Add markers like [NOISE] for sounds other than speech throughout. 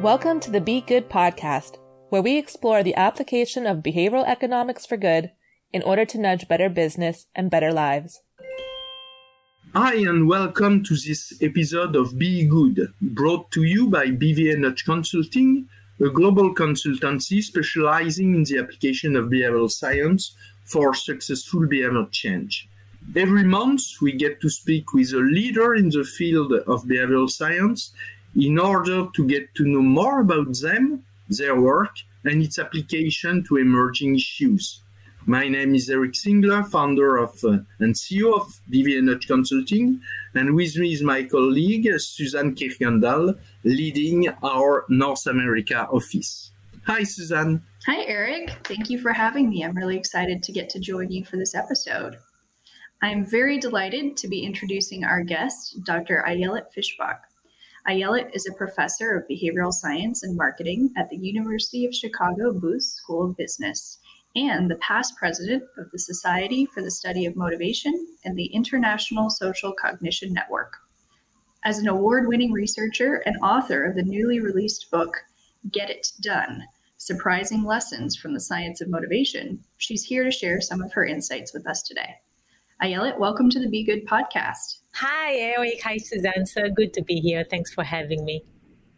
Welcome to the Be Good podcast, where we explore the application of behavioral economics for good in order to nudge better business and better lives. Hi, and welcome to this episode of Be Good, brought to you by BVA Nudge Consulting, a global consultancy specializing in the application of behavioral science for successful behavioral change. Every month, we get to speak with a leader in the field of behavioral science in order to get to know more about them, their work, and its application to emerging issues. My name is Eric Singler, founder of uh, and CEO of Nudge Consulting, and with me is my colleague Suzanne Kirkendall, leading our North America office. Hi, Suzanne. Hi, Eric. Thank you for having me. I'm really excited to get to join you for this episode. I'm very delighted to be introducing our guest, Dr. Ayelet Fishbach. Ayelet is a professor of behavioral science and marketing at the University of Chicago Booth School of Business and the past president of the Society for the Study of Motivation and the International Social Cognition Network. As an award winning researcher and author of the newly released book, Get It Done Surprising Lessons from the Science of Motivation, she's here to share some of her insights with us today. Ayelet, welcome to the Be Good podcast. Hi, Eric. Hi, Suzanne. So good to be here. Thanks for having me.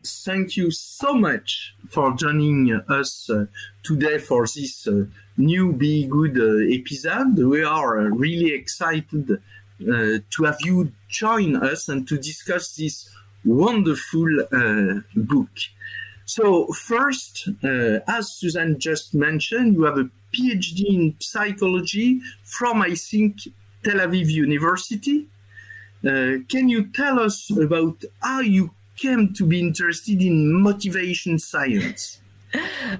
Thank you so much for joining us uh, today for this uh, new Be Good uh, episode. We are uh, really excited uh, to have you join us and to discuss this wonderful uh, book. So, first, as Suzanne just mentioned, you have a PhD in psychology from, I think, Tel Aviv University. Uh, can you tell us about how you came to be interested in motivation science?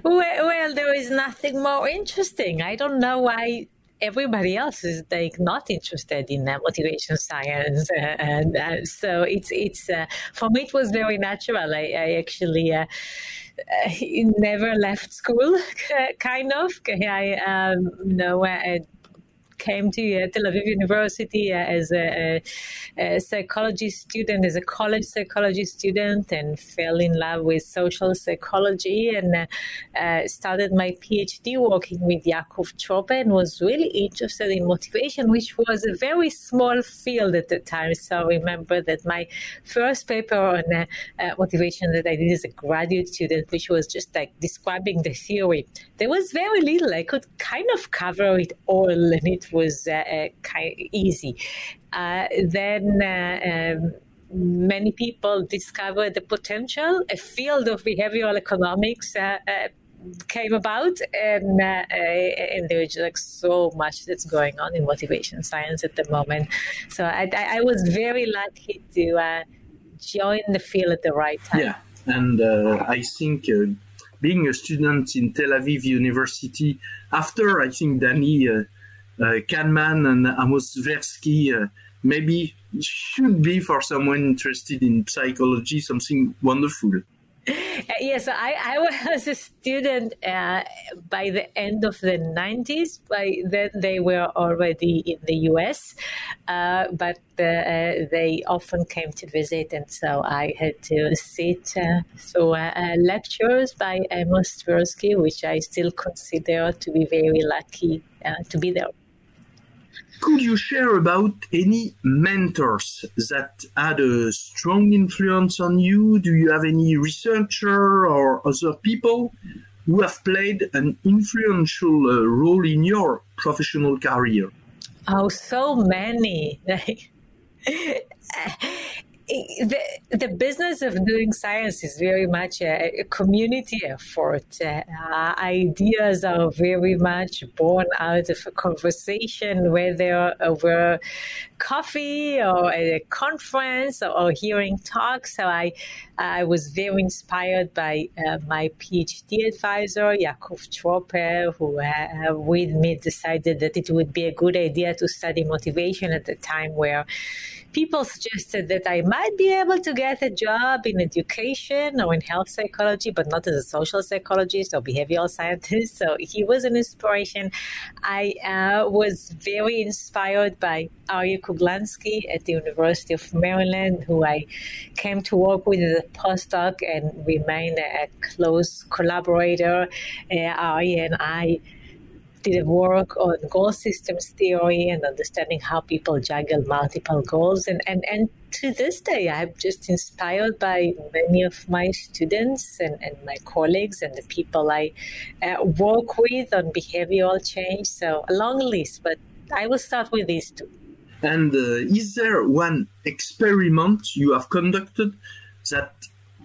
Well, well, there is nothing more interesting. I don't know why everybody else is like not interested in uh, motivation science uh, and uh, so it's it's uh, for me it was very natural i, I actually uh, uh, never left school [LAUGHS] kind of i um, you know I came to uh, Tel Aviv University uh, as a, a, psychology student, as a college psychology student, and fell in love with social psychology and uh, started my PhD working with Yaakov Trope and was really interested in motivation, which was a very small field at the time. So I remember that my first paper on uh, uh, motivation that I did as a graduate student, which was just like describing the theory, there was very little. I could kind of cover it all, and it was uh, uh, kind of easy. Uh, then um, many people discovered the potential. A field of behavioral economics uh, uh, came about, and uh, and there's like so much that's going on in motivation science at the moment. So I, I was very lucky to join the field at the right time. Yeah, and I think being a student in Tel Aviv University after I think Danny uh, uh, Kahneman and Amos Tversky uh, maybe should be for someone interested in psychology something wonderful. yes, I, I was a student uh, by the end of the 90s. By then, they were already in the US, uh, but uh, they often came to visit, and so I had to sit uh, through uh, lectures by Amos Tversky, which I still consider to be very lucky uh, to be there could you share about any mentors that had a strong influence on you? Do you have any researcher or other people who have played an influential uh, role in your professional career? Oh, so many. [LAUGHS] the, the business of doing science is very much a, a community effort. Uh, ideas are very much born out of a conversation, whether over coffee or a conference or, or hearing talks. So I, I was very inspired by uh, my PhD advisor, Yakov Trope, who uh, with me decided that it would be a good idea to study motivation at the time where people suggested that I might be able to get a job in education or in health psychology, but not as a social psychologist or behavioral scientist. [LAUGHS] So he was an inspiration. I uh, was very inspired by Aryeh Kruglanski at the University of Maryland, who I came to work with as a postdoc and remained a close collaborator. Uh, Aryeh and I did work on goal systems theory and understanding how people juggle multiple goals. And, and, and to this day, I'm just inspired by many of my students and, and my colleagues and the people I uh, work with on behavioral change. So a long list, but I will start with these two. And uh, is there one experiment you have conducted that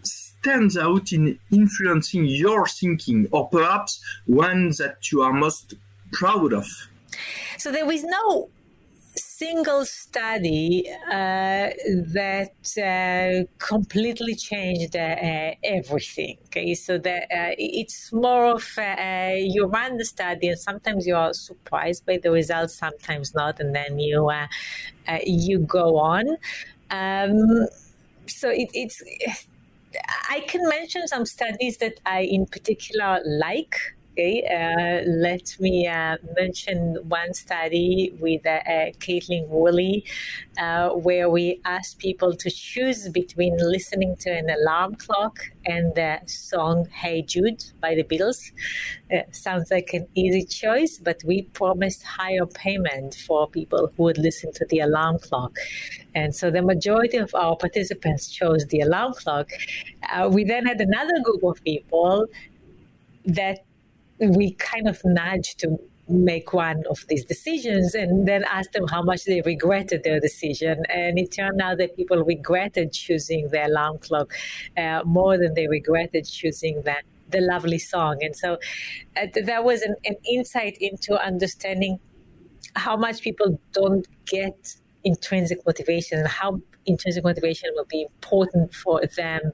stands out in influencing your thinking, or perhaps one that you are most proud of? So there is no single study uh, that uh, completely changed uh, everything. Okay, so that uh, it's more of uh, you run the study, and sometimes you are surprised by the results, sometimes not, and then you uh, you go on. Um, so it, it's. I can mention some studies that I, in particular, like. Okay, uh, let me uh, mention one study with uh, uh Kaitlin Woolley, uh, where we asked people to choose between listening to an alarm clock and the song Hey Jude by the Beatles. Uh, sounds like an easy choice, but we promised higher payment for people who would listen to the alarm clock. And so the majority of our participants chose the alarm clock. we then had another group of people that we kind of nudged to make one of these decisions and then ask them how much they regretted their decision. And it turned out that people regretted choosing the alarm clock uh, more than they regretted choosing that the lovely song. And so uh, that was an, an insight into understanding how much people don't get intrinsic motivation and how intrinsic motivation will be important for them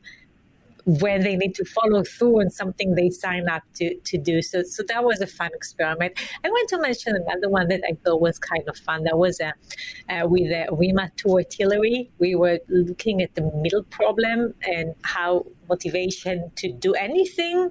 when they need to follow through on something they sign up to, to do. So, so that was a fun experiment. I want to mention another one that I thought was kind of fun. That was uh, uh, with the Rima Touré-Tillery. We were looking at the middle problem and how motivation to do anything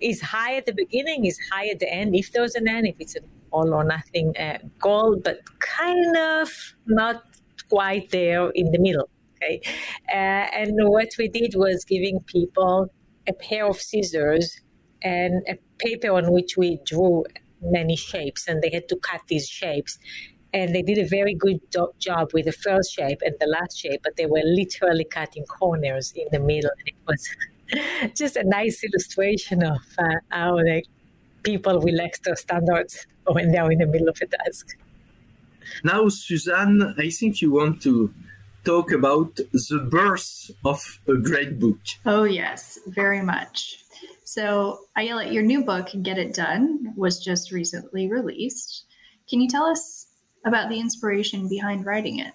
is high at the beginning, is high at the end, if there's an end, if it's an all or nothing uh, goal, but kind of not quite there in the middle. Okay. Uh, and what we did was giving people a pair of scissors and a paper on which we drew many shapes, and they had to cut these shapes. And they did a very good do- job with the first shape and the last shape, but they were literally cutting corners in the middle. And it was [LAUGHS] just a nice illustration of uh, how people relax their standards when they're in the middle of a task. Now, Suzanne, I think you want to talk about the birth of a great book. Oh, yes, very much. So, Ayelet, your new book, Get It Done, was just recently released. Can you tell us about the inspiration behind writing it?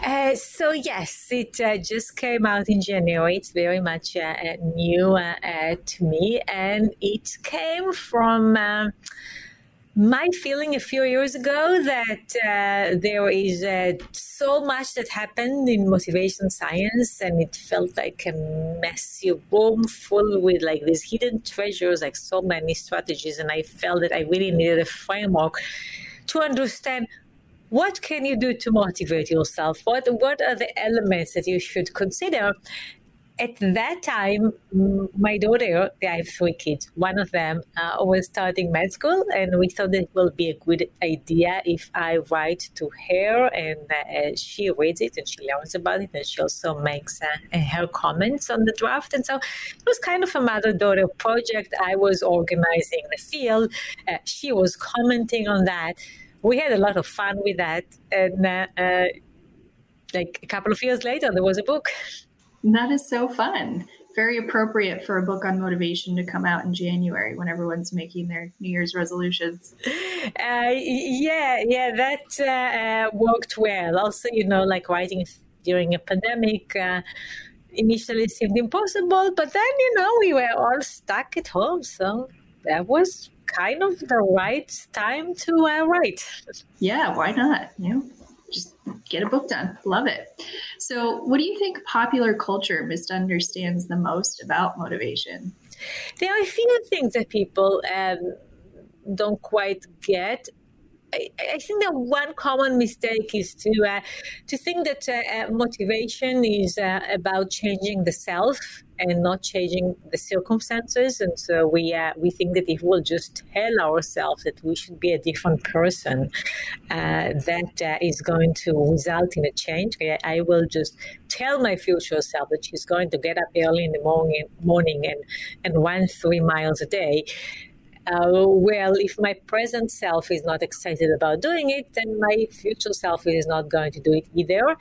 Uh, so yes, it uh, just came out in January. It's very much uh, new uh, uh, to me, and it came from um, my feeling a few years ago that uh, there is uh, so much that happened in motivation science and it felt like a messy room full with like these hidden treasures like so many strategies and i felt that i really needed a framework to understand what can you do to motivate yourself? What what are the elements that you should consider at that time, my daughter, I have three kids. One of them uh, was starting med school, and we thought it will be a good idea if I write to her and uh, she reads it and she learns about it, and she also makes uh, her comments on the draft. And so it was kind of a mother daughter project. I was organizing the field, uh, she was commenting on that. We had a lot of fun with that, and uh, uh, like a couple of years later, there was a book. [LAUGHS] That is so fun. Very appropriate for a book on motivation to come out in January when everyone's making their New Year's resolutions. Uh, yeah, yeah, that uh, uh, worked well. Also, you know, like writing during a pandemic uh, initially seemed impossible, but then, you know, we were all stuck at home. So that was kind of the right time to uh, write. Yeah, why not? You know, just get a book done. Love it. So, what do you think popular culture misunderstands the most about motivation? There are a few things that people um, don't quite get. I, I, think that one common mistake is to uh, to think that uh, uh motivation is uh, about changing the self and not changing the circumstances. And so we uh, we think that if we'll just tell ourselves that we should be a different person, uh, that uh, is going to result in a change. I will just tell my future self that she's going to get up early in the morning, morning and and run three miles a day. Uh, well, if my present self is not excited about doing it, then my future self is not going to do it either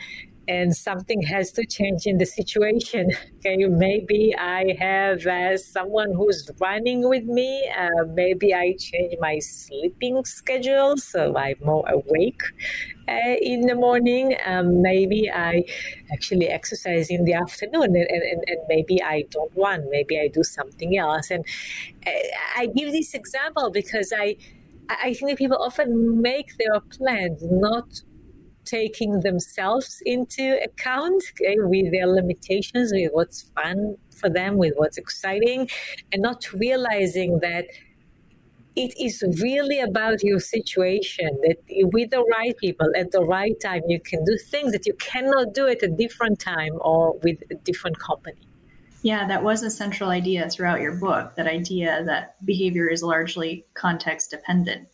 and something has to change in the situation. [LAUGHS] Okay, maybe I have uh, someone who's running with me. Uh, maybe I change my sleeping schedule so I'm more awake uh, in the morning. Um, maybe I actually exercise in the afternoon, and, and, and maybe I don't run. Maybe I do something else. And uh, I give this example because I I think that people often make their plans not taking themselves into account okay, with their limitations, with what's fun for them, with what's exciting, and not realizing that it is really about your situation that with the right people at the right time you can do things that you cannot do at a different time or with a different company. Yeah that was a central idea throughout your book that idea that behavior is largely context dependent.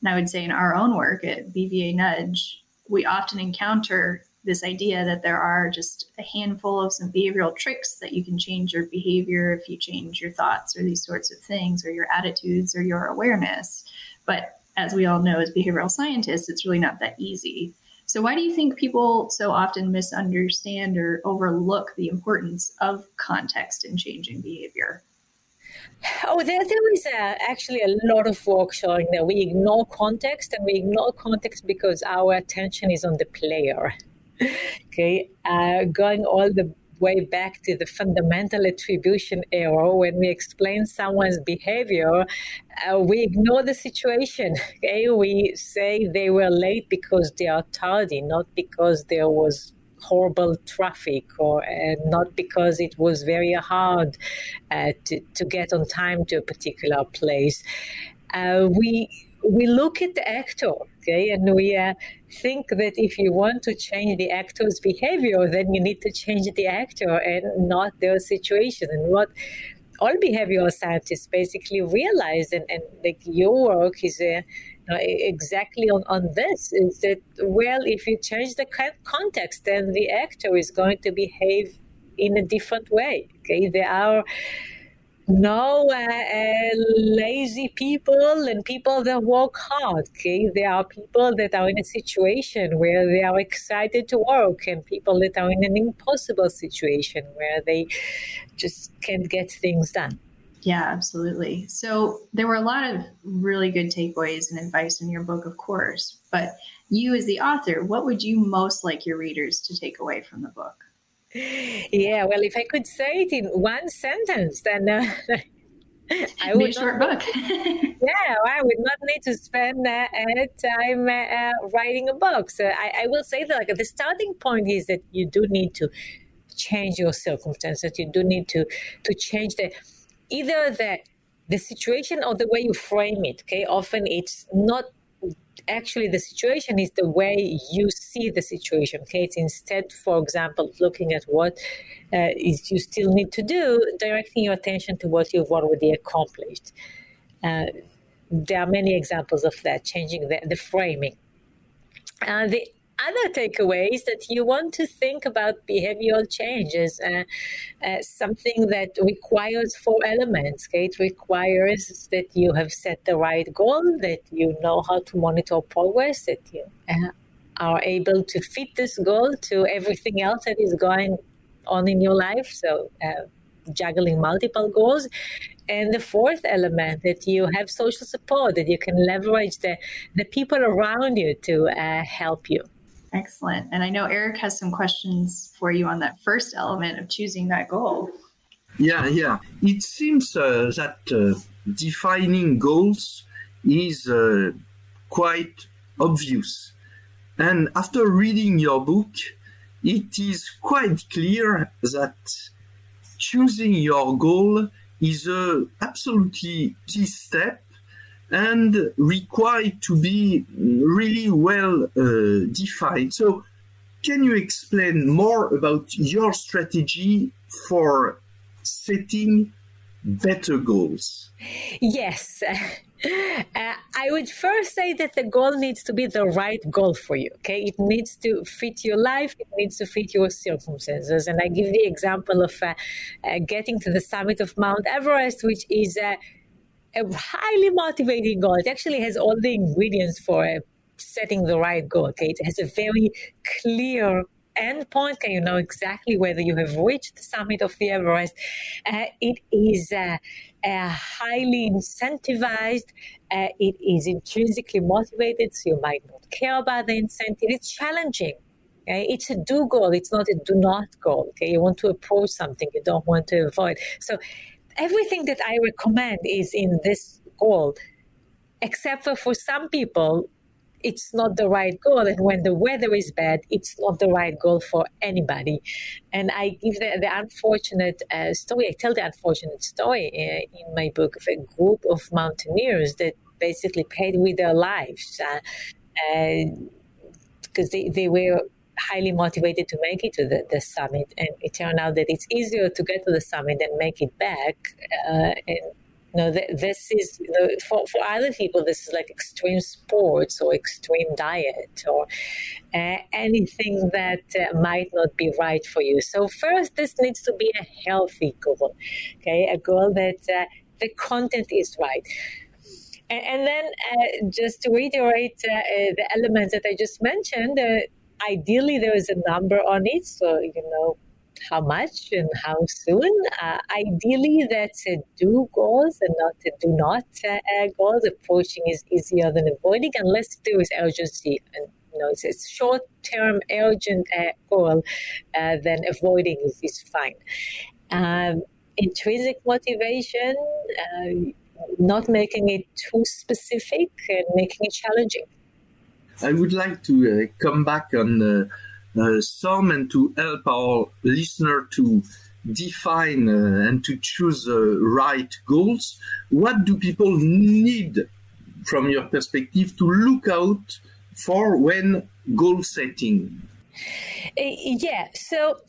And i would say in our own work at bva nudge we often encounter this idea that there are just a handful of some behavioral tricks that you can change your behavior if you change your thoughts or these sorts of things or your attitudes or your awareness. But as we all know as behavioral scientists, it's really not that easy. So, why do you think people so often misunderstand or overlook the importance of context in changing behavior? Oh, there, a, actually a lot of work showing that we ignore context, and we ignore context because our attention is on the player. [LAUGHS] okay, uh, going all the way back to the fundamental attribution error when we explain someone's behavior uh, we ignore the situation [LAUGHS] okay we say they were late because they are tardy not because there was horrible traffic or uh, not because it was very hard uh, to, to get on time to a particular place. Uh, we we look at the actor, okay, and we uh, think that if you want to change the actor's behavior, then you need to change the actor and not their situation. And what all behavioral scientists basically realize, and, and like your work is a uh, exactly on, on this is that well if you change the context then the actor is going to behave in a different way okay? There are no uh, uh, lazy people and people that work hard okay? There are people that are in a situation where they are excited to work and people that are in an impossible situation where they just can't get things done yeah, absolutely. So there were a lot of really good takeaways and advice in your book, of course. But you, as the author, what would you most like your readers to take away from the book? Yeah, well, if I could say it in one sentence, then uh, [LAUGHS] I would. a short not, book. [LAUGHS] yeah, I would not need to spend uh, time uh, writing a book. So I, I will say that like the starting point is that you do need to change your circumstances. You do need to to change the either the the situation or the way you frame it. Okay, often it's not actually the situation is the way you see the situation okay? It's instead for example looking at what uh, is you still need to do directing your attention to what you've already accomplished. Uh, there are many examples of that changing the, the framing. Uh, the other takeaway is that you want to think about behavioral changes, uh, uh, something that requires four elements. Okay? It requires that you have set the right goal, that you know how to monitor progress, that you uh, are able to fit this goal to everything else that is going on in your life. So, uh, juggling multiple goals. And the fourth element that you have social support, that you can leverage the, the people around you to uh, help you. Excellent. And I know Eric has some questions for you on that first element of choosing that goal. Yeah, yeah. It seems uh, that uh, defining goals is uh, quite obvious. And after reading your book, it is quite clear that choosing your goal is a absolutely key step and required to be really well uh, defined. So, can you explain more about your strategy for setting better goals? Yes. [LAUGHS] Uh, I would first say that the goal needs to be the right goal for you. Okay, it needs to fit your life. It needs to fit your circumstances. And I give the example of uh, uh, getting to the summit of Mount Everest, which is a highly motivating goal. It actually has all the ingredients for setting the right goal. Okay, it has a very clear endpoint? Can you know exactly whether you have reached the summit of the Everest? Uh, it is uh, uh, highly incentivized. Uh, it is intrinsically motivated, so you might not care about the incentive. It's challenging. Okay? It's a do goal. It's not a do not goal. Okay, you want to approach something you don't want to avoid. So everything that I recommend is in this goal, except for for some people it's not the right goal. And when the weather is bad, it's not the right goal for anybody. And I give the, the unfortunate uh, story, I tell the unfortunate story uh, in my book of a group of mountaineers that basically paid with their lives because uh, they, they were highly motivated to make it to the, the, summit. And it turned out that it's easier to get to the summit than make it back. Uh, and no, this is for, for other people. This is like extreme sports or extreme diet or uh, anything that uh, might not be right for you. So first, this needs to be a healthy goal, okay, a goal that uh, the content is right. And, and then, uh, just to reiterate uh, the elements that I just mentioned, ideally there is a number on it, so you know how much and how soon. Uh, ideally, that's a do goals and not a do not uh, goals. Approaching is easier than avoiding unless there is urgency. And you know, it's a short term urgent uh, goal, uh, then avoiding is, is fine. Um, intrinsic motivation, uh, not making it too specific and making it challenging. I would like to come back on uh, some and to help our listener to define uh, and to choose the right goals. What do people need from your perspective to look out for when goal setting? Uh, yeah, so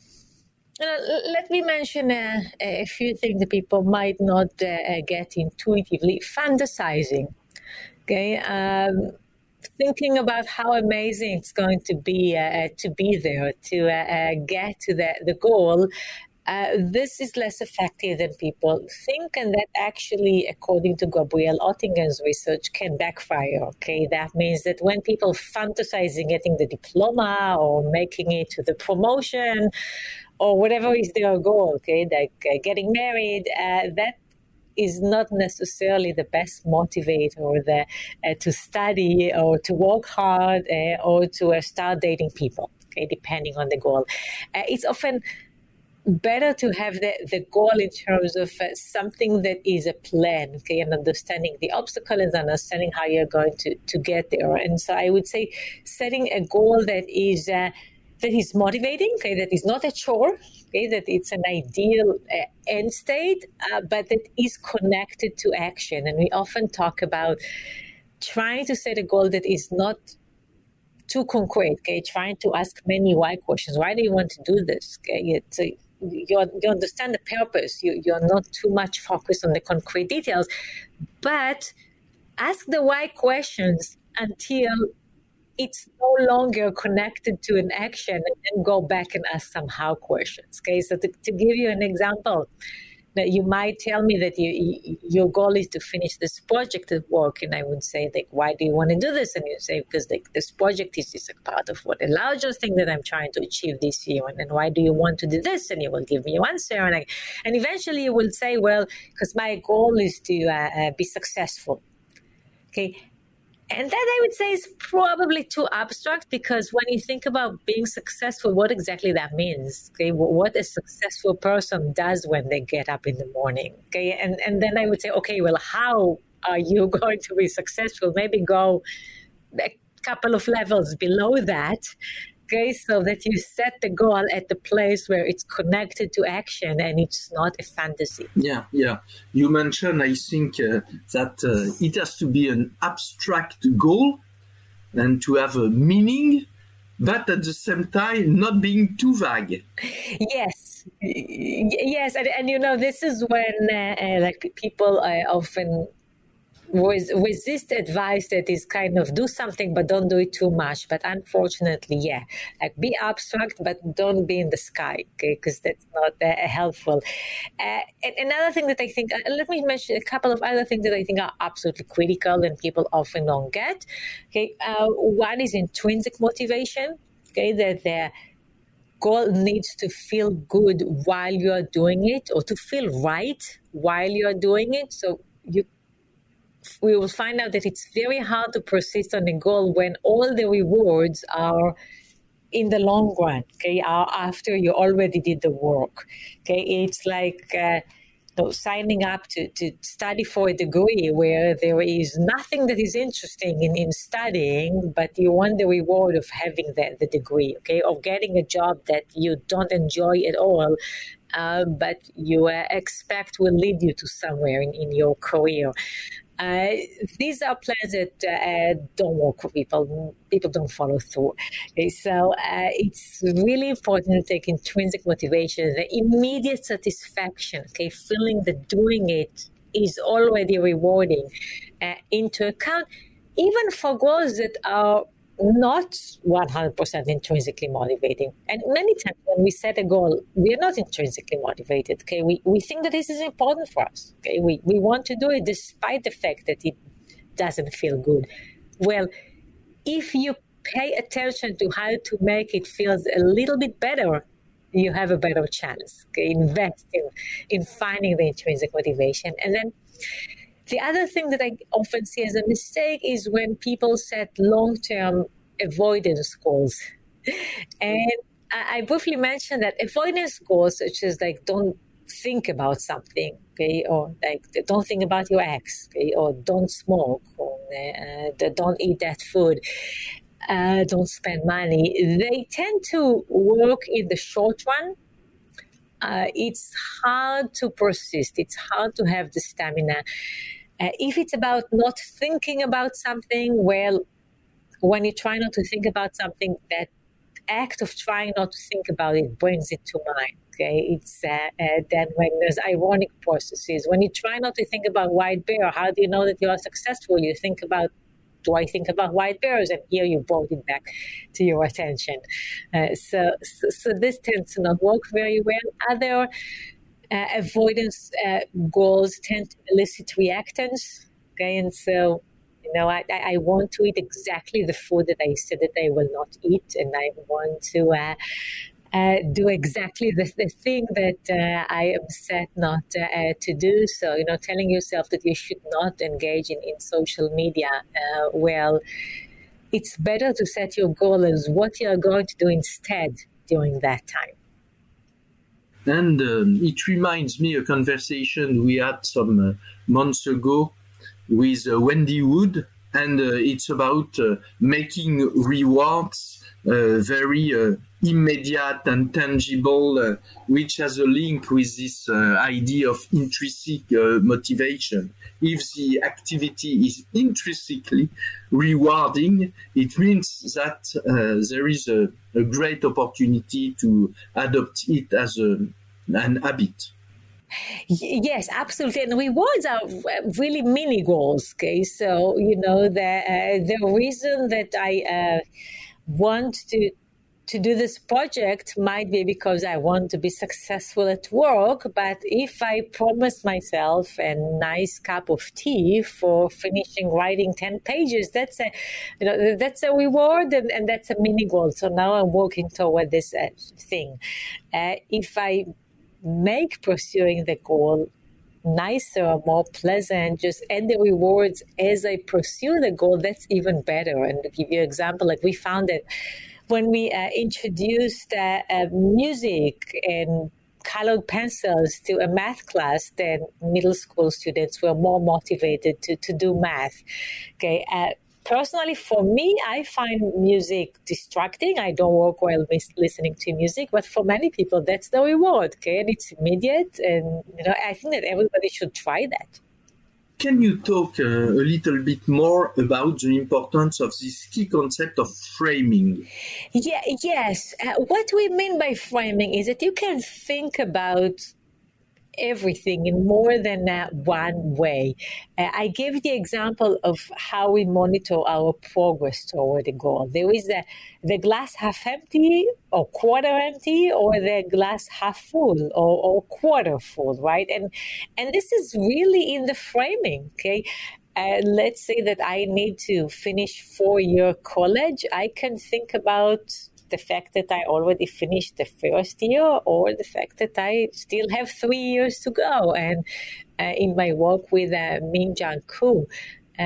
uh, let me mention uh, a few things that people might not uh, get intuitively. Fantasizing, okay? Um, thinking about how amazing it's going to be uh, to be there to uh, uh, get to the, the goal uh, this is less effective than people think, and that actually, according to Gabriele Oettingen's research, can backfire. Okay, that means that when people fantasizing getting the diploma or making it to the promotion or whatever is their goal, okay, like uh, getting married, uh, that is not necessarily the best motivator the, uh, to study or to work hard uh, or to uh, start dating people, okay, depending on the goal. Uh, it's often better to have the, the goal in terms of uh, something that is a plan, okay, and understanding the obstacles and understanding how you're going to, to get there. And so I would say setting a goal that is uh, that is motivating, okay, that is not a chore, okay, that it's an ideal uh, end state, uh, but that is connected to action. And we often talk about trying to set a goal that is not too concrete, okay, trying to ask many why questions. Why do you want to do this? Okay, it's a, you, you understand the purpose. You, you're not too much focused on the concrete details, but ask the why questions until it's no longer connected to an action and then go back and ask some how questions. Okay, so to, to give you an example, that you might tell me that you, you, your goal is to finish this project at work, and I would say like, why do you want to do this? And you say because like this project is just a part of what a larger thing that I'm trying to achieve this year, and then why do you want to do this? And you will give me your answer, and I, and eventually you will say, well, because my goal is to uh, uh, be successful. Okay, and that I would say is probably too abstract because when you think about being successful, what exactly that means, okay, what a successful person does when they get up in the morning, okay, and and then I would say, okay, well, how are you [LAUGHS] going to be successful? Maybe go a couple of levels below that, Okay, so that you set the goal at the place where it's connected to action and it's not a fantasy. Yeah, yeah. You mentioned, I think, uh, that uh, it has to be an abstract goal and to have a meaning, but at the same time, not being too vague. Yes, yes, and, and you know, this is when uh, uh like people often was this advice that is kind of do something but don't do it too much. But unfortunately yeah like be abstract but don't be in the sky okay? Because that's not uh, helpful. Uh, and another thing that i think uh, let me mention a couple of other things that i think are absolutely critical and people often don't get okay? Uh, one is intrinsic motivation okay? That the goal needs to feel good while you are doing it or to feel right while you are doing it. So you we will find out that it's very hard to persist on a goal when all the rewards are in the long run okay are after you already did the work okay it's like uh, know, signing up to, to study for a degree where there is nothing that is interesting in, in studying, but you want the reward of having the, the degree, okay, of getting a job that you don't enjoy at all, uh, but you uh, expect will lead you to somewhere in, in your career. Uh, these are plans that uh, don't work for people. People don't follow through. Okay, so uh, it's really important to take intrinsic motivation, the immediate satisfaction, okay, feeling that doing it is already rewarding uh, into account, even for goals that are not 100% intrinsically motivating. And many times when we set a goal, we are not intrinsically motivated. Okay, we, we think that this is important for us. Okay, we, we want to do it despite the fact that it doesn't feel good. Well, if you pay attention to how to make it feel a little bit better, you have a better chance. Okay, invest in, in finding the intrinsic motivation. And then the other thing that I often see as a mistake is when people set long term avoidance goals. And I briefly mentioned that avoidance goals, such as like don't think about something, okay, or like don't think about your ex, okay, or don't smoke, or uh, don't eat that food, uh, don't spend money. They tend to work in the short run. Uh, it's hard to persist. It's hard to have the stamina. Uh, if it's about not thinking about something, well, when you try not to think about something, that act of trying not to think about it brings it to mind. Okay, it's uh, uh, then when there's ironic processes. When you try not to think about white bear, how do you know that you are successful? You think about do I think about white bears? And here you brought it back to your attention. Uh, so, so, so, this tends to not work very well. Other uh, avoidance uh, goals tend to elicit reactance. Okay, and so you know, I, I want to eat exactly the food that I said that I will not eat, and I want to uh, uh, do exactly the, the thing that uh, I am set not uh, to do. So, you know, telling yourself that you should not engage in, in social media. Uh, well, it's better to set your goal as what you're going to do instead during that time. And um, it reminds me a conversation we had some uh, months ago with uh, Wendy Wood, and uh, it's about making rewards very uh, immediate and tangible, which has a link with this idea of intrinsic motivation. If the activity is intrinsically rewarding, it means that there is a, a great opportunity to adopt it as a, an habit. Yes, absolutely. And rewards are really mini goals. Okay, so you know the uh, the reason that I uh, want to to do this project might be because I want to be successful at work. But if I promise myself a nice cup of tea for finishing writing 10 pages, that's a, you know, that's a reward and, and that's a mini goal. So now I'm working toward this uh, thing. Uh, if I make pursuing the goal nicer, more pleasant, just add the rewards as I pursue the goal, that's even better. And to give you an example, like we found that when we uh, introduced uh, uh, music and colored pencils to a math class, then middle school students were more motivated to, to do math. Okay, uh, personally, for me, I find music distracting. I don't work while listening to music, but for many people, that's the reward. Okay, and it's immediate, and you know, I think that everybody should try that. Can you talk uh, a little bit more about the importance of this key concept of framing? Yeah, yes. Uh, what we mean by framing is that you can think about everything in more than uh, one way. Uh, I gave the example of how we monitor our progress toward a goal. There is the, the glass half empty or quarter empty or the glass half full or, or quarter full, right? And and this is really in the framing, okay? Uh, let's say that I need to finish four year college. I can think about the fact that I already finished the first year or the fact that I still have three years to go. And uh, in my work with uh, Min Jung Koo,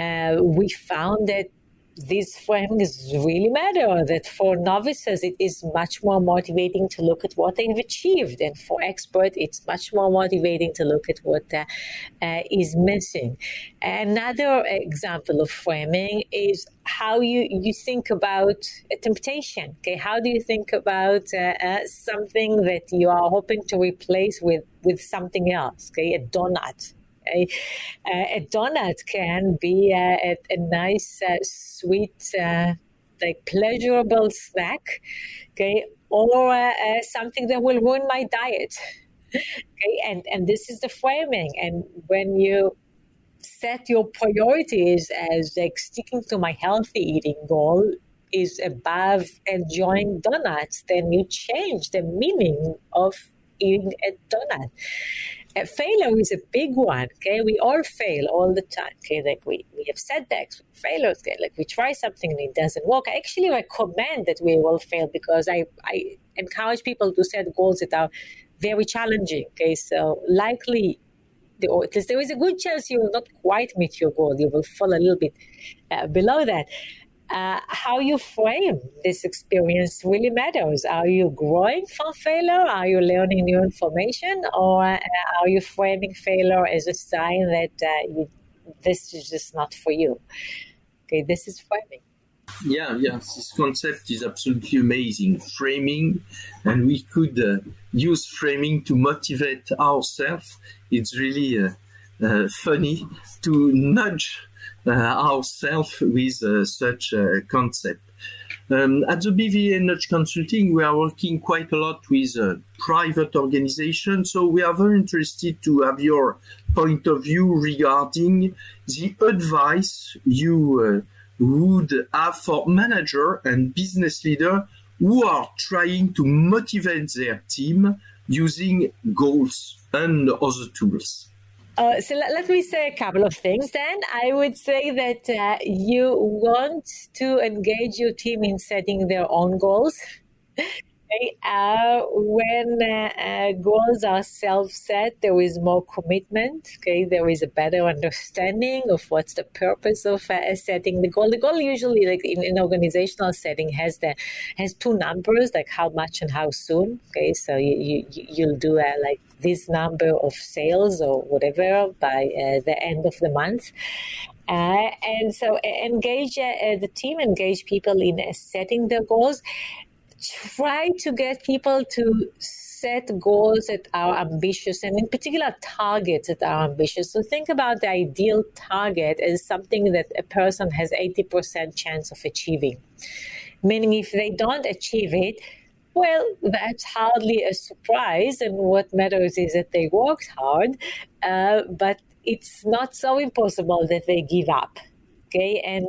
uh, we found that these framings really matter. That for novices, it is much more motivating to look at what they've achieved, and for experts, it's much more motivating to look at what uh, uh, is missing. Another example of framing is how you you think about a temptation. Okay, how do you think about uh, uh something that you are hoping to replace with with something else? Okay, a donut a, a donut can be a, a, nice, uh, sweet, uh, like pleasurable snack, okay, or uh, something that will ruin my diet. [LAUGHS] okay, and and this is the framing. And when you set your priorities as like sticking to my healthy eating goal is above enjoying donuts, then you change the meaning of eating a donut failure is a big one. Okay, we all fail all the time. Okay, like we, we have setbacks, failures. Okay, like we try something and it doesn't work. I actually recommend that we will fail because I I encourage people to set goals that are very challenging. Okay, so likely. the, or at least there is a good chance you will not quite meet your goal. You will fall a little bit uh, below that uh, how you frame this experience really matters. Are you growing from failure? Are you learning new information? Or uh, are you framing failure as a sign that uh, you, this is just not for you? Okay, this is framing. Yeah, yeah, this concept is absolutely amazing. Framing, and we could uh, use framing to motivate ourselves. It's really uh, uh, funny to nudge ourselves with uh, such a concept. Um, at the Nudge Consulting, we are working quite a lot with uh, private organizations, so we are very interested to have your point of view regarding the advice you uh, would have for manager and business leader who are trying to motivate their team using goals and other tools. Uh, so let, let, me say a couple of things then. I would say that uh, you want to engage your team in setting their own goals. [LAUGHS] Okay. Uh, when uh, goals are self-set, there is more commitment. Okay, there is a better understanding of what's the purpose of uh, setting the goal. The goal usually, like in an organizational setting, has the has two numbers, like how much and how soon. Okay, so you, you you'll do uh, like this number of sales or whatever by uh, the end of the month. Uh, and so engage the team, engage people in setting their goals try to get people to set goals that are ambitious and in particular targets that are ambitious. So think about the ideal target as something that a person has 80% chance of achieving. Meaning if they don't achieve it well that's hardly a surprise and what matters is that they worked hard uh, but it's not so impossible that they give up. Okay? And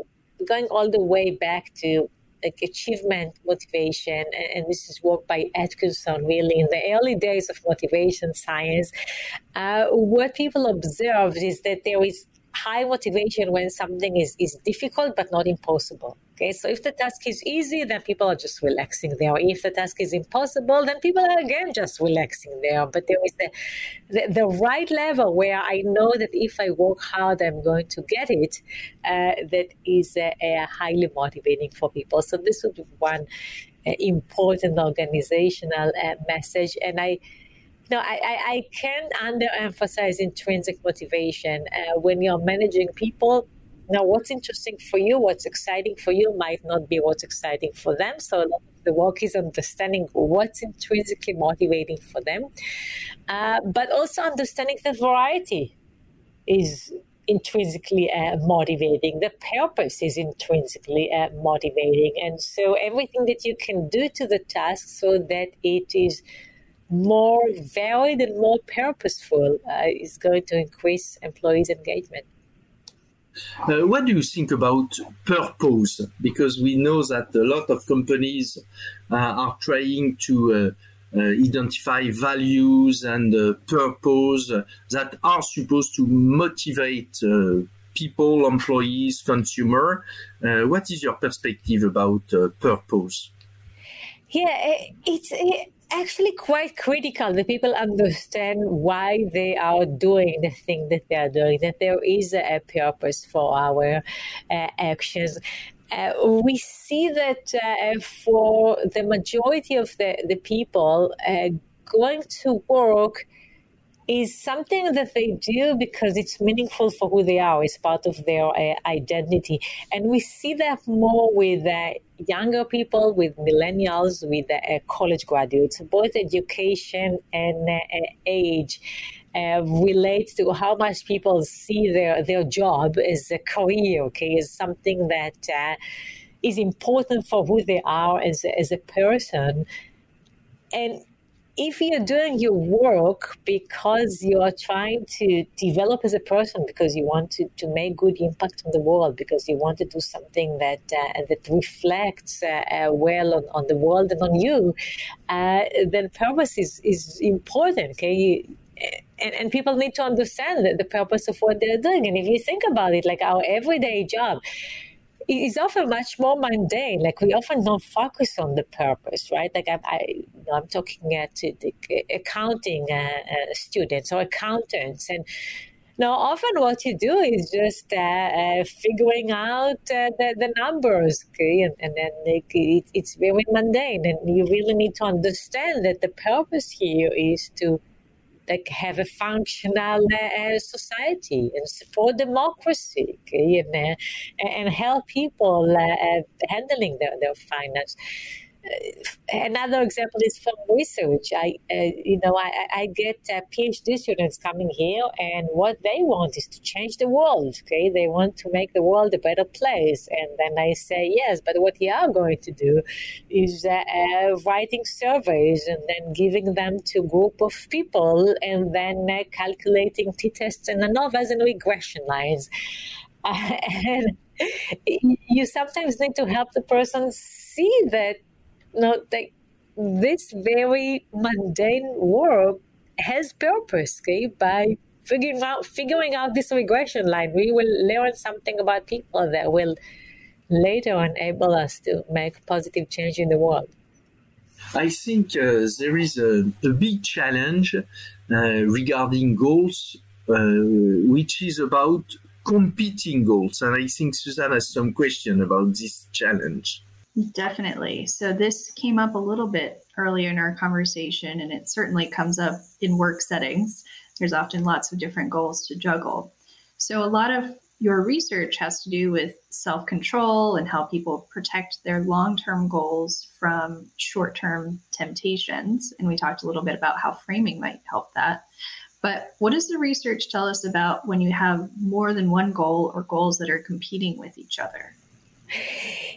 going all the way back to like achievement motivation and, and, this is work by atkinson really in the early days of motivation science. Uh, what people observed is that there is high motivation when something is, is difficult but not impossible Okay, so if the task is easy, then people are just relaxing there. If the task is impossible, then people are again just relaxing there. But there is the, the, the right level where I know that if I work hard, I'm going to get it. Uh, that is uh, uh, highly motivating for people. So this would be one uh, important organizational uh, message. And I, no, I, I, I can't underemphasize intrinsic motivation. Uh, when you're managing people, now what's interesting for you, what's exciting for you might not be what's exciting for them. So the work is understanding what's intrinsically motivating for them, uh, but also understanding that variety is intrinsically uh, motivating. The purpose is intrinsically uh, motivating. And so everything that you can do to the task so that it is more varied and more purposeful uh, is going to increase employees' engagement. Uh, what do you think about purpose? Because we know that a lot of companies uh, are trying to uh, uh, identify values and uh, purpose that are supposed to motivate uh, people, employees, consumer. what is your perspective about purpose? Yeah, it's actually quite critical that people understand why they are doing the thing that they are doing, that there is a purpose for our uh, actions. Uh, we see that uh, for the majority of the, the people, uh, going to work is something that they do because it's meaningful for who they are, it's part of their uh, identity. And we see that more with uh, younger people, with millennials, with uh, college graduates, both education and age uh, relates to how much people see their, their job as a career, okay, as something that uh, is important for who they are as, as a person. And if you're doing your work because you're trying to develop as a person, because you want to, to make good impact on the world, because you want to do something that uh, that reflects uh, uh, well on, on the world and on you, uh, then purpose is, is important. Okay, you, and, and people need to understand the purpose of what they're doing. And if you think about it, like our everyday job, is often much more mundane. Like we often don't focus on the purpose, right? Like I, I you know, I'm talking at the accounting uh, uh, students or accountants, and now often what you do is just uh, uh figuring out uh, the, the numbers, okay, and, and then it, it's very mundane, and you really need to understand that the purpose here is to like have a functional uh, society and support democracy and, uh, and help people uh, handling their, their finance another example is from research. I, uh, you know, I, I get uh, PhD students coming here, and what they want is to change the world. Okay, they want to make the world a better place, and then I say yes, but what you are going to do is uh, uh writing surveys and then giving them to group of people, and then uh, calculating t-tests and ANOVAs and regression lines. [LAUGHS] and you sometimes need to help the person see that no, like this very mundane work has purpose, okay? By figuring out figuring out this regression line, we will learn something about people that will later enable us to make positive change in the world. I think uh, there is a, a big challenge uh, regarding goals, uh, which is about competing goals. And I think Susan has some question about this challenge. Definitely. So this came up a little bit earlier in our conversation, and it certainly comes up in work settings. There's often lots of different goals to juggle. So a lot of your research has to do with self control and how people protect their long term goals from short term temptations. And we talked a little bit about how framing might help that. But what does the research tell us about when you have more than one goal or goals that are competing with each other?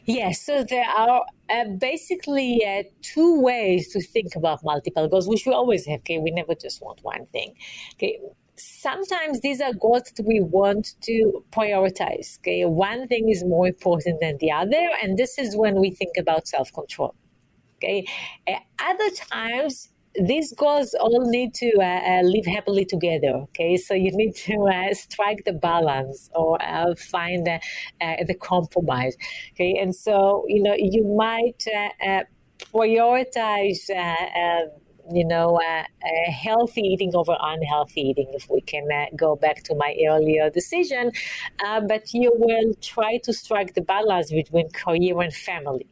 Yes, so there are uh, basically uh, two ways to think about multiple goals, which we always have. Okay, we never just want one thing. Okay, sometimes these are goals that we want to prioritize. Okay, one thing is more important than the other, and this is when we think about self control. Okay, uh, other times these goals all need to uh, uh, live happily together. Okay, so you need to uh, strike the balance or uh, find uh, the compromise. Okay, and so you know you might uh, prioritize. you know, healthy eating over unhealthy eating, if we can go back to my earlier decision. but you will try to strike the balance between career and family.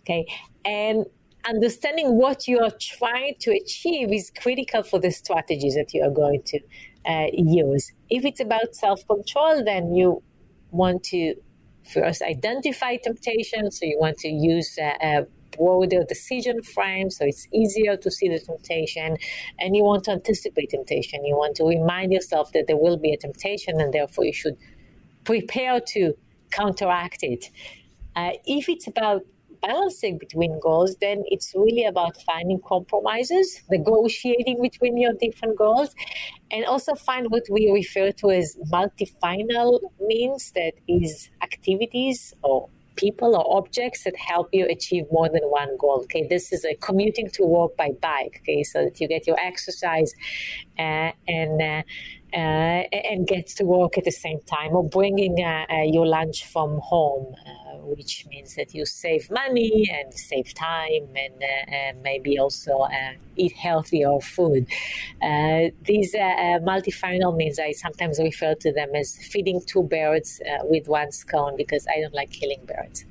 Okay. And understanding what you are trying to achieve is critical for the strategies that you are going to uh, use. If it's about self control, then you want to first identify temptation. So you want to use a, a broader decision frame so it's easier to see the temptation and you want to anticipate temptation you want to remind yourself that there will be a temptation and therefore you should prepare to counteract it uh, if it's about balancing between goals, then it's really about finding compromises, negotiating between your different goals, and also find what we refer to as multi-final means that is activities or people or objects that help you achieve more than one goal. Okay, this is a commuting to work by bike. Okay, so that you get your exercise uh, and uh, uh, and get to work at the same time, or bringing uh, uh, your lunch from home, uh, which means that you save money and save time, and, and maybe also eat healthier food. these multi-final means I sometimes refer to them as feeding two birds with one scone because I don't like killing birds.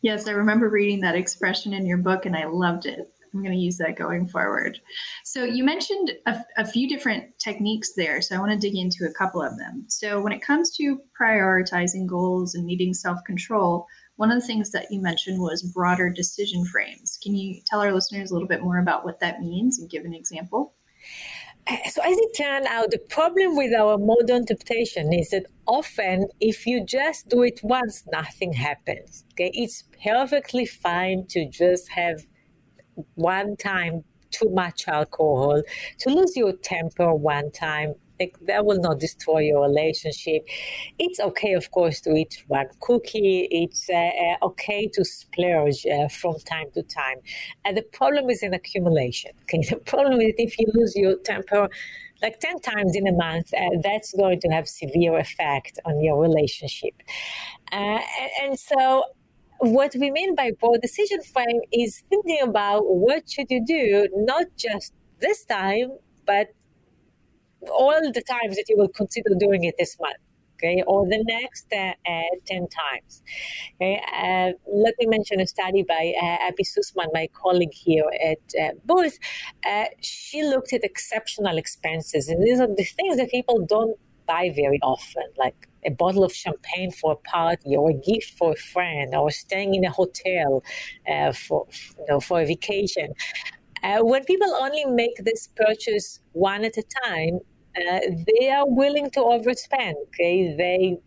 Yes, I remember reading that expression in your book and I loved it. I'm going to use that going forward. So you mentioned a, a, few different techniques there. So I want to dig into a couple of them. So when it comes to prioritizing goals and needing self control, one of the things that you mentioned was broader decision frames. Can you tell our listeners a little bit more about what that means and give an example? Uh, so as it turned out, the problem with our modern temptation is that often if you just do it once, nothing happens. Okay, it's perfectly fine to just have one time too much alcohol, to lose your temper one time, like, that will not destroy your relationship. It's okay, of course, to eat one cookie. It's uh, uh, okay to splurge uh, from time to time. And the problem is in accumulation. Okay, [LAUGHS] the problem is if you lose your temper like 10 times in a month, uh, that's going to have severe effect on your relationship. Uh, and, and so what we mean by broad decision frame is thinking about what should you do, not just this time, but all the times that you will consider doing it this month. Okay, or the next uh, uh, 10 times. Okay, uh, let me mention a study by uh, Abby Sussman, my colleague here at uh, Booth. Uh, she looked at exceptional expenses, and these are the things that people don't buy very often, like a bottle of champagne for a party or a gift for a friend or staying in a hotel uh, for, you know, for a vacation. Uh, when people only make this purchase one at a time, uh, they are willing to overspend. Okay, they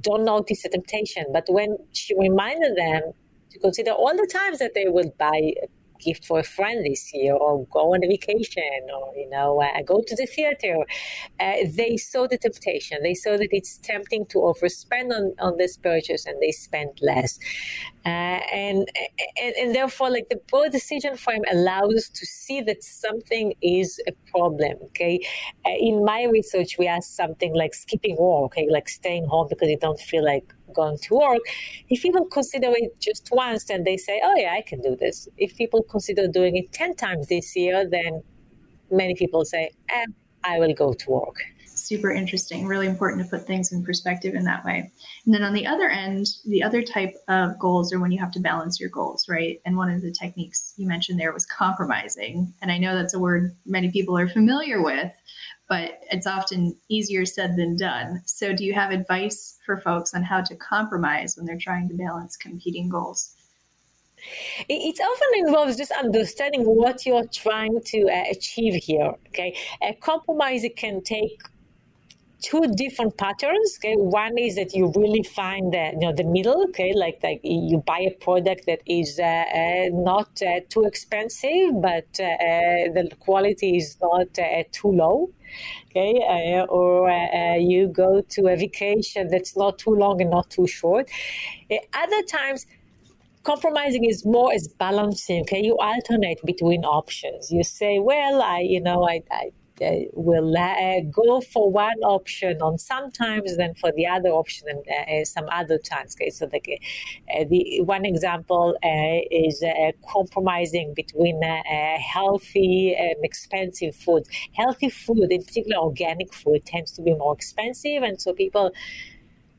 don't notice the temptation. But when she reminded them to consider all the times that they will buy gift for a friend this year or go on a vacation or you know uh, go to the theater. Uh, they saw the temptation. They saw that it's tempting to overspend on, on this purchase and they spent less. Uh, and, and and therefore like the broad decision frame allows us to see that something is a problem okay? Uh, in my research we asked something like skipping work okay? Like staying home because you don't feel like going to work. If people consider it just once, then they say, oh, yeah, I can do this. If people consider doing it 10 times this year, then many people say, eh, I will go to work. Super interesting. Really important to put things in perspective in that way. And then on the other end, the other type of goals are when you have to balance your goals, right? And one of the techniques you mentioned there was compromising. And I know that's a word many people are familiar with, but it's often easier said than done. So, do you have advice for folks on how to compromise when they're trying to balance competing goals? It often involves just understanding what you're trying to uh, achieve here. Okay, a compromise can take two different patterns. Okay, one is that you really find the you know the middle. Okay, like like you buy a product that is uh, uh, not uh, too expensive, but uh, uh, the quality is not uh, too low. Okay, or you go to a vacation that's not too long and not too short. other times compromising is more as balancing okay you alternate between options you say well i you know i, I uh, will uh, go for one option on some sometimes, then for the other option uh, some other times. Okay, so the, the one example is compromising between healthy and expensive food. Healthy food, in particular organic food, tends to be more expensive, and so people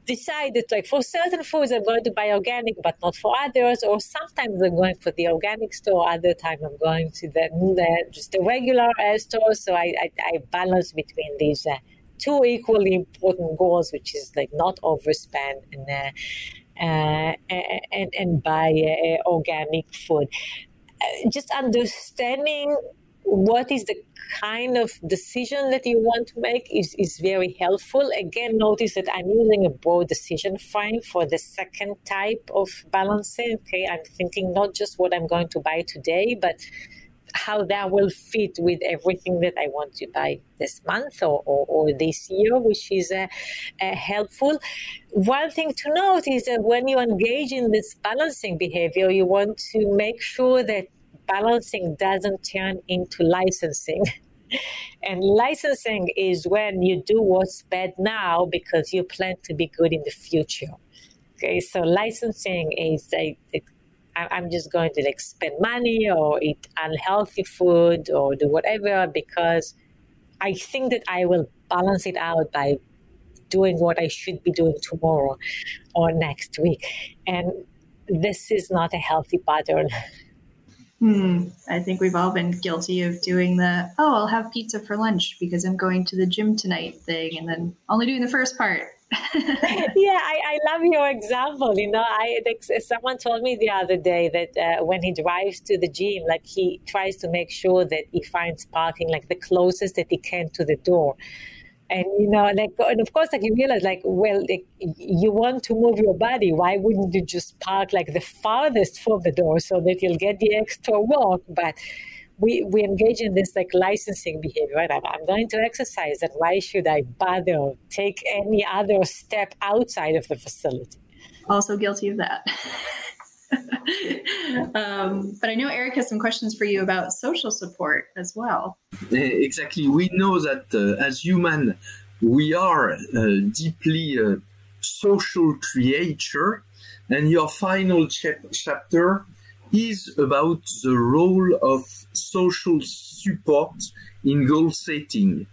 decided like for certain foods I'm going to buy organic, but not for others. Or sometimes I'm going for the organic store, other time I'm going to the, the just the regular uh, store. So I, I, I, balance between these uh, two equally important goals, which is like not overspend and uh, uh, and and buy uh, organic food. Uh, just understanding what is the kind of decision that you want to make is, is very helpful. Again, notice that I'm using a broad decision frame for the second type of balancing. Okay, I'm thinking not just what I'm going to buy today, but how that will fit with everything that I want to buy this month or, or, or this year, which is uh, uh, helpful. One thing to note is that when you engage in this balancing behavior, you want to make sure that balancing doesn't turn into licensing. [LAUGHS] and licensing is when you do what's bad now because you plan to be good in the future. Okay, so licensing is I'm just going to like spend money or eat unhealthy food or do whatever because I think that I will balance it out by doing what I should be doing tomorrow or next week. And this is not a healthy pattern. [LAUGHS] Hmm. I think we've all been guilty of doing the, oh, I'll have pizza for lunch because I'm going to the gym tonight thing and then only doing the first part [LAUGHS] yeah, I, I, love your example. You know, I someone told me the other day that uh, when he drives to the gym, like he tries to make sure that he finds parking like the closest that he can to the door. And you know, like, and of course, like you realize, like, well, like, you want to move your body. Why wouldn't you just park like the farthest from the door so that you'll get the extra walk? But we, we engage in this like licensing behavior, right? I'm, I'm going to exercise, and why should I bother take any other step outside of the facility? Also guilty of that. [LAUGHS] [LAUGHS] um, but I know Eric has some questions for you about social support as well. Eh, exactly. We know that uh, as human, we are uh, deeply uh, social creature. And your final ch- chapter is about the role of social support in goal setting.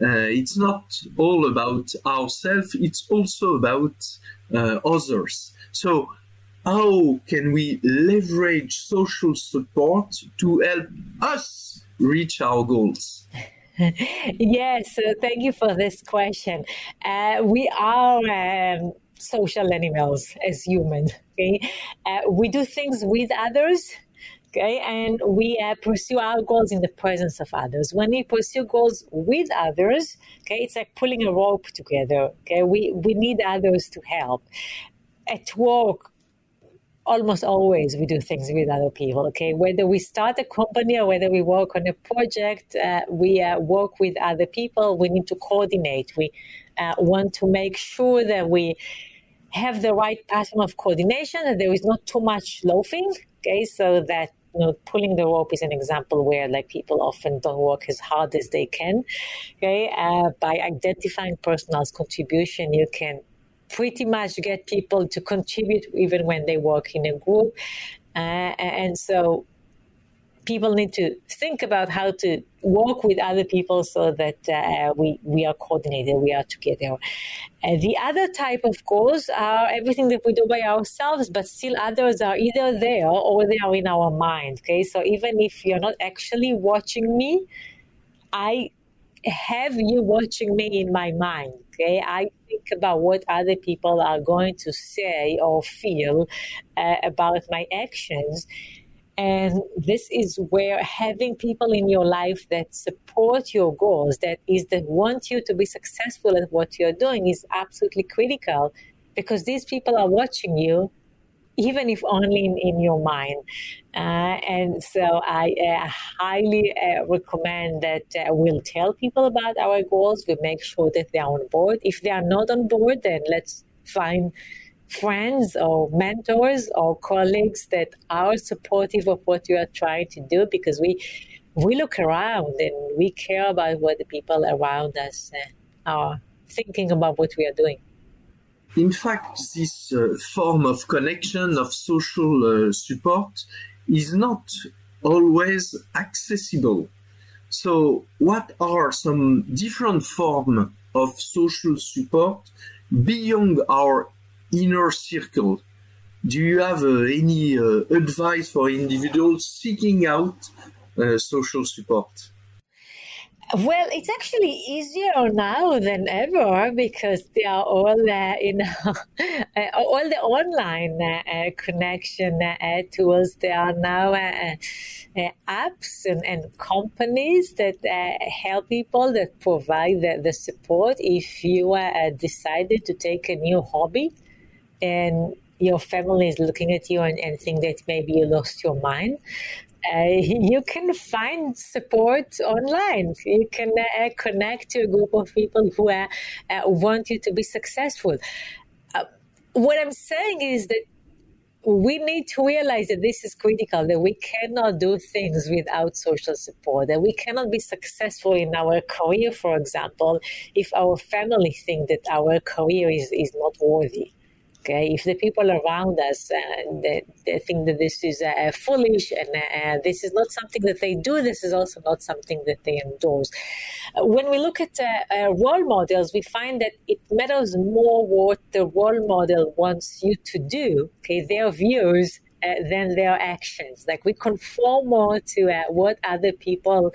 Uh, it's not all about ourselves, it's also about uh, others. So, how can we leverage social support to help us reach our goals? [LAUGHS] yes, uh, thank you for this question. Uh, we are um, social animals as humans. Okay, uh, we do things with others. Okay, and we uh, pursue our goals in the presence of others. When we pursue goals with others, okay, it's like pulling a rope together. Okay, we we need others to help. At work, almost always we do things with other people okay whether we start a company or whether we work on a project uh, we uh, work with other people we need to coordinate we uh, want to make sure that we have the right pattern of coordination, that there is not too much loafing. Okay, so that you know, pulling the rope is an example where like people often don't work as hard as they can. Okay, uh, by identifying personal's contribution, you can pretty much get people to contribute even when they work in a group. Uh, and so people need to think about how to work with other people so that uh, we, we are coordinated, we are together. Uh, the other type of goals are everything that we do by ourselves, but still others are either there or they are in our mind. Okay, so even if you're not actually watching me, I have you watching me in my mind. Okay, I think about what other people are going to say or feel uh, about my actions. And this is where having people in your life that support your goals, that is that want you to be successful at what you're doing is absolutely critical because these people are watching you even if only in, in your mind. Uh, and so I uh, highly uh, recommend that uh, we'll tell people about our goals. We make sure that they are on board. If they are not on board, then let's find friends or mentors or colleagues that are supportive of what you are trying to do because we we look around and we care about what the people around us uh, are thinking about what we are doing. In fact, this uh, form of connection of social uh, support is not always accessible. So, what are some different forms of social support beyond our inner circle. Do you have uh, any uh, advice for individuals seeking out uh, social support? Well, it's actually easier now than ever because they are all, uh, you know, [LAUGHS] uh, all the online uh, uh connection uh, tools. There are now uh, apps and, and, companies that help people that provide the, the support if you decided to take a new hobby and your family is looking at you and, and think that maybe you lost your mind uh, you can find support online. You can uh, connect to a group of people who uh, uh want you to be successful. Uh, what I'm saying is that we need to realize that this is critical, that we cannot do things without social support, that we cannot be successful in our career, for example, if our family think that our career is, is not worthy. If the people around us uh, they, they, think that this is uh, foolish and uh, this is not something that they do, this is also not something that they endorse. Uh, when we look at uh, uh, role models, we find that it matters more what the role model wants you to do. Okay, their views than their actions. Like we conform more to what other people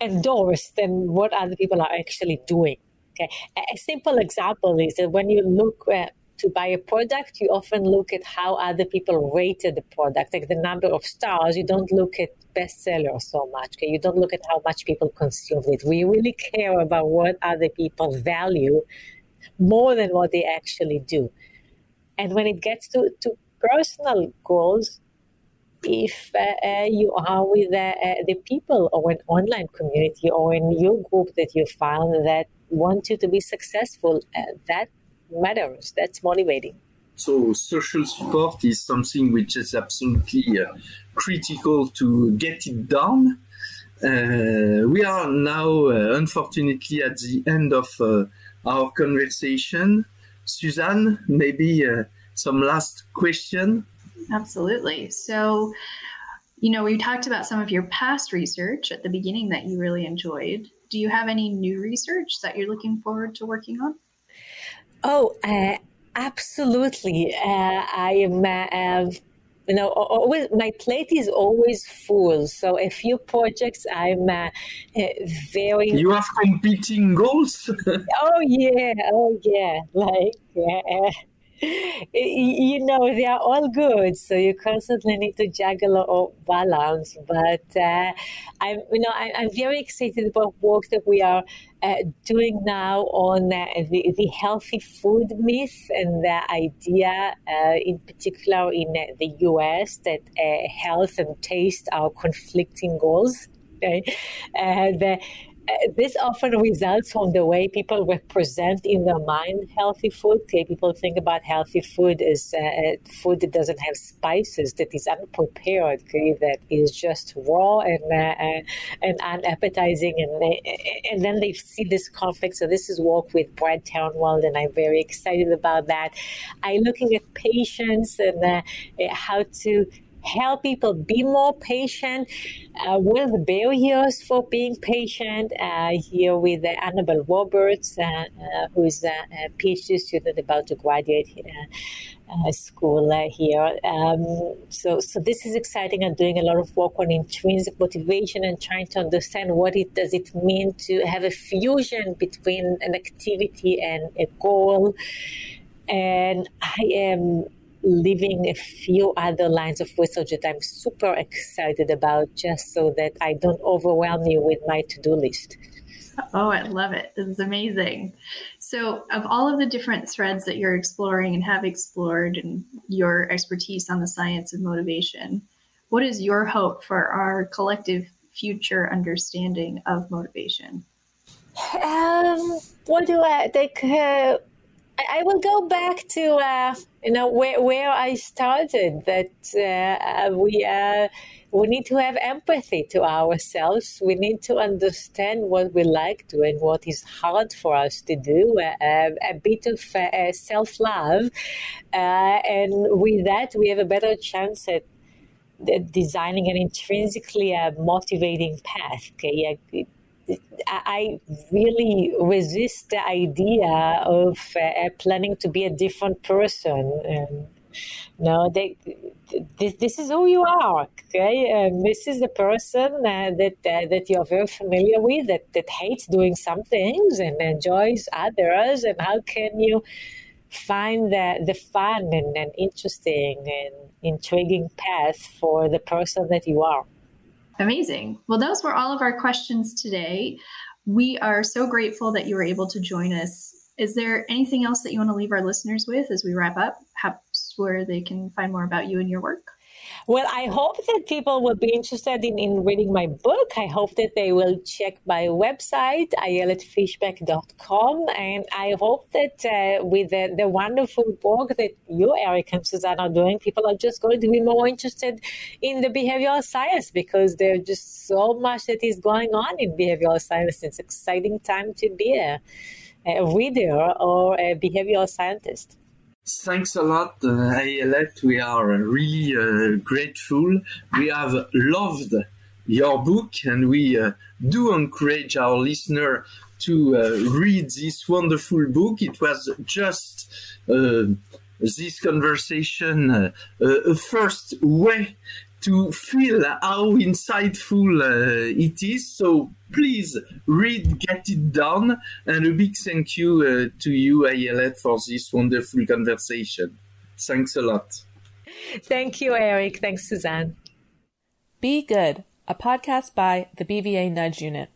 endorse than what other people are actually doing. Okay. A simple example is that when you look at to buy a product, you often look at how other people rated the product, like the number of stars. You don't look at bestseller so much. Okay? You don't look at how much people consume it. We really care about what other people value more than what they actually do. And when it gets to, to personal goals, if uh, uh, you are with uh, uh the people or an online community or in your group that you found that want you to be successful, uh, that matters. That's motivating. So social support is something which is absolutely uh, critical to get it done. Uh, we are now, uh, unfortunately, at the end of uh, our conversation. Suzanne, maybe uh, some last question. Absolutely. So, you know, we talked about some of your past research at the beginning that you really enjoyed. Do you have any new research that you're looking forward to working on? Oh, uh, absolutely. Uh, I am. Uh, you know, always my plate is always full. So a few projects I'm uh, uh, very. You have competing goals. [LAUGHS] oh yeah, oh yeah, like yeah you know, they are all good. So you constantly need to juggle or balance. But uh, I'm, you know, I, am very excited about work that we are uh, doing now on uh, the, the, healthy food myth and the idea, uh, in particular in uh, the US, that uh, health and taste are conflicting goals. Okay? the, this often results from the way people represent in their mind healthy food. People think about healthy food as uh, food that doesn't have spices, that is unprepared, that is just raw and uh, and unappetizing, and they, and then they see this conflict. So this is work with Brad Turnwald, and I'm very excited about that. I'm looking at patience and uh, how to help people be more patient. Uh, the barriers for being patient? Uh, here with uh, Annabelle Roberts, uh, uh, who is a, PhD student about to graduate school here. Um, so, so this is exciting. I'm doing a lot of work on intrinsic motivation and trying to understand what it does it mean to have a fusion between an activity and a goal. And I am leaving a few other lines of research that I'm super excited about just so that I don't overwhelm you with my to do list. Oh, I love it. This is amazing. So, of all of the different threads that you're exploring and have explored, and your expertise on the science of motivation, what is your hope for our collective future understanding of motivation? Um, what do I think? Uh, I will go back to uh, you know where where I started. That uh, we uh, we need to have empathy to ourselves. We need to understand what we like to and what is hard for us to do. Uh, a bit of uh, self love, uh, and with that, we have a better chance at designing an intrinsically motivating path. Okay, I really resist the idea of uh, planning to be a different person. And, no, they this, this is who you are okay and this is the person uh, that uh, that you're very familiar with that that hates doing some things and enjoys others and how can you find the, the fun and, and interesting and intriguing path for the person that you are amazing well those were all of our questions today we are so grateful that you were able to join us is there anything else that you want to leave our listeners with as we wrap up? Perhaps where they can find more about you and your work? Well, I hope that people will be interested in, in reading my book. I hope that they will check my website, ayeletfishbach.com. And I hope that uh, with the, the wonderful work that you, Eric, and Suzanne are doing, people are just going to be more interested in the behavioral science because there's just so much that is going on in behavioral science. It's exciting time to be a, a reader or a behavioral scientist. Thanks a lot, uh. We are really uh, grateful. We have loved your book, and we uh, do encourage our listener to uh, read this wonderful book. It was just uh, this conversation uh, first way to feel how insightful uh, it is. So please read, get it done. And a big thank you uh, to you, Ayelet, for this wonderful conversation. Thanks a lot. Thank you, Eric. Thanks, Suzanne. Be Good, a podcast by the BVA Nudge Unit.